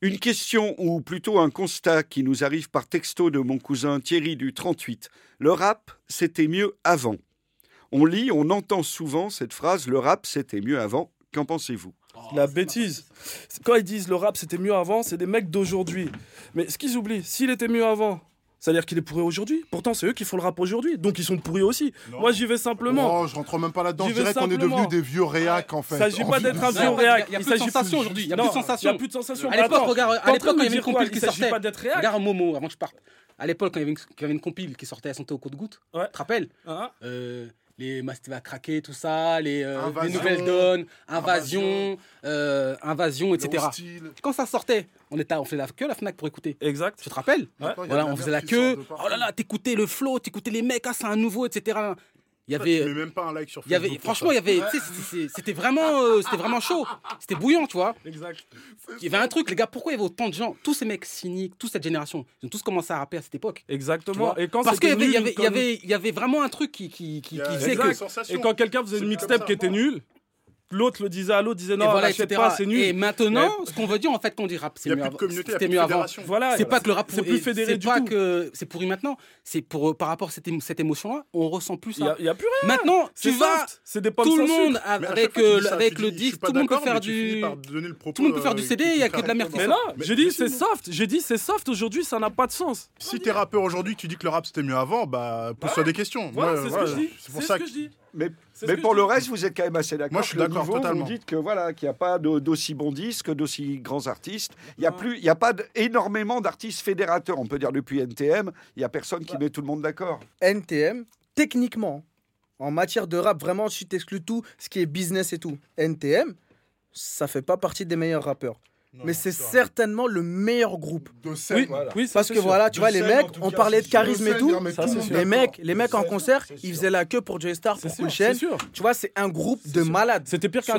Une question ou plutôt un constat qui nous arrive par texto de mon cousin Thierry du 38. Le rap, c'était mieux avant. On lit, on entend souvent cette phrase le rap, c'était mieux avant. Qu'en pensez-vous? La bêtise. Quand ils disent le rap c'était mieux avant, c'est des mecs d'aujourd'hui. Mais ce qu'ils oublient, s'il était mieux avant, c'est-à-dire qu'il est pourri aujourd'hui. Pourtant, c'est eux qui font le rap aujourd'hui. Donc, ils sont pourris aussi. Moi, j'y vais simplement. Non, je rentre même pas là-dedans. J'y Je vais dirais qu'on est devenus des vieux réacs en fait. Il s'agit pas d'être un vieux réac. Il y a plus de s'agit sensations aujourd'hui. Il y a Non, plus de sensations. Il y a plus de sensations. À l'époque, regarde, à quand l'époque, il y avait une compile qui Il s'agit sortait. pas d'être réac. Regarde Momo, avant que je parte. À l'époque, quand il y avait une, quand il y avait une compile qui sortait, elle sentait au coup de goutte. Ouais. Tu te rappelles Euh, Les Mastiva craquer, tout ça, les, euh, les nouvelles donnes, invasion, euh, invasion, etc. Hostile. Quand ça sortait, on, était, on faisait la queue à la Fnac pour écouter. Exact. Tu te rappelles Ouais. Voilà, on faisait la queue. Oh là là, t'écoutais le flow, t'écoutais les mecs, ah, c'est un nouveau, etc. Il y avait. mets même pas un like sur Il y avait, Facebook franchement, il y avait, tu sais, c'était- vraiment, euh, c'était vraiment chaud. C'était bouillant, tu vois. Exact. Il y avait un truc, les gars, pourquoi il y avait autant de gens, tous ces mecs cyniques, toute cette génération, ils ont tous commencé à rapper à cette époque. Exactement. Et quand Parce qu'il y c'était avait, il y avait, il y comme- avait, il y avait vraiment un truc qui, qui, qui, qui faisait que. Et quand quelqu'un faisait une mixtape qui était nulle, l'autre le disait à l'autre, disait Et non, voilà, etc. pas, c'est nul. Et maintenant, ce qu'on veut dire, en fait, quand on dit rap, Il c'est n'y a mieux c'était mieux avant. Voilà. C'est pas que le rap c'est plus fédéré c'est du pas tout. que c'est pourri maintenant, c'est pour par rapport à cette, émo- cette émotion-là, on ressent plus ça. a, il y a plus rien. Maintenant, C'est tu vas soft. C'est des pommes tout le monde avec euh, ça, le disque, tout le monde peut faire finis du tout le monde peut faire du euh, CD, il y a que de la merde Mais Mais j'ai dit c'est soft. J'ai dit c'est soft aujourd'hui, ça n'a pas de sens. Si t'es rappeur aujourd'hui, tu dis que le rap c'était mieux avant, bah pose-toi des questions. Voilà, c'est ce voilà, que je dis. C'est pour C'est ça que je dis. Mais, pour le dis. reste, vous êtes quand même assez d'accord. Moi, je suis d'accord, totalement. Vous dites que voilà, qu'il n'y a pas d'aussi bons disques, d'aussi grands artistes. Il n'y a plus, il y a pas énormément d'artistes fédérateurs. On peut dire depuis NTM, il n'y a personne qui met tout le monde d'accord. NTM, techniquement, en matière de rap, vraiment, si tu exclues tout ce qui est business et tout, NTM, ça fait pas partie des meilleurs rappeurs. Mais c'est certainement le meilleur groupe. De scène, Oui, voilà. oui, ça, Parce que sûr. voilà, tu De vois, les mecs, on cas, parlait de charisme De et scène, tout. Ça. Les mecs, les mecs en concert, ils faisaient la queue pour Joey Star, C'est pour Cool. Tu vois, c'est un groupe de malades. C'était pire qu'un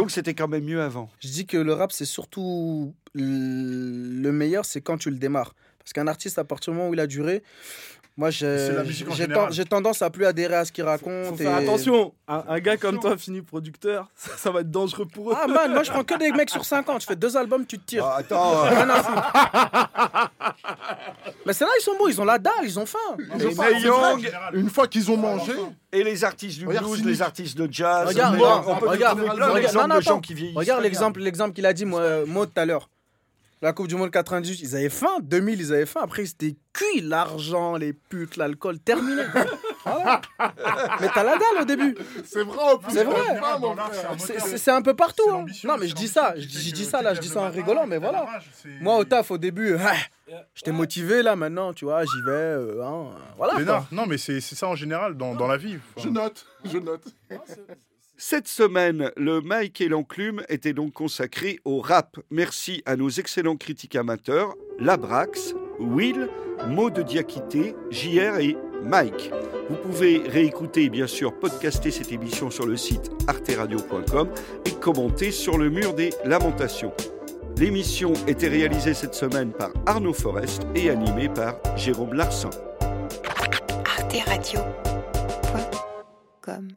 Donc c'était quand même mieux avant. Je dis que le rap, c'est surtout le meilleur, c'est quand tu le démarres. Parce qu'un artiste, à partir du moment où il a duré, moi, j'ai tendance à plus adhérer à ce qu'il raconte. Faut et- faire attention. Un, un gars comme toi, fini producteur, ça, ça va être dangereux pour eux. Ah man, moi je prends que des mecs sur 5 ans. Tu fais deux albums, tu te tires. Ah, attends, euh, Rien à foutre. Mais c'est là, ils sont beaux, ils ont la dalle, ils ont faim. Ils ont Young, Une fois qu'ils ont mangé, et les artistes du Regarde, blues, les artistes de jazz. Regarde, on regarde, peut regarde, regarde. Regarde l'exemple, l'exemple qu'il a dit, moi, moi tout à l'heure. La Coupe du Monde 98, ils avaient faim. 2000, ils avaient faim. Après, c'était cuit. L'argent, les putes, l'alcool, terminé. Voilà. Mais t'as la dalle au début. c'est vrai en plus. C'est vrai. c'est un peu partout. Hein. Non, mais je dis ça. Je dis, je que dis ça, là, je dis ça en rigolant, mais voilà. Moi, au taf, au début, ah, j'étais motivé, là, maintenant, tu vois, j'y vais. euh, hein, voilà. Mais non, non, mais c'est c'est ça en général dans, dans la vie. Je note, je note. Cette semaine, le Mike et l'enclume était donc consacré au rap. Merci à nos excellents critiques amateurs, Labrax, Will, Maud de Diakité, JR et Mike. Vous pouvez réécouter et bien sûr podcaster cette émission sur le site arteradio.com et commenter sur le mur des lamentations. L'émission était réalisée cette semaine par Arnaud Forest et animée par Jérôme Larsan. arteradio.com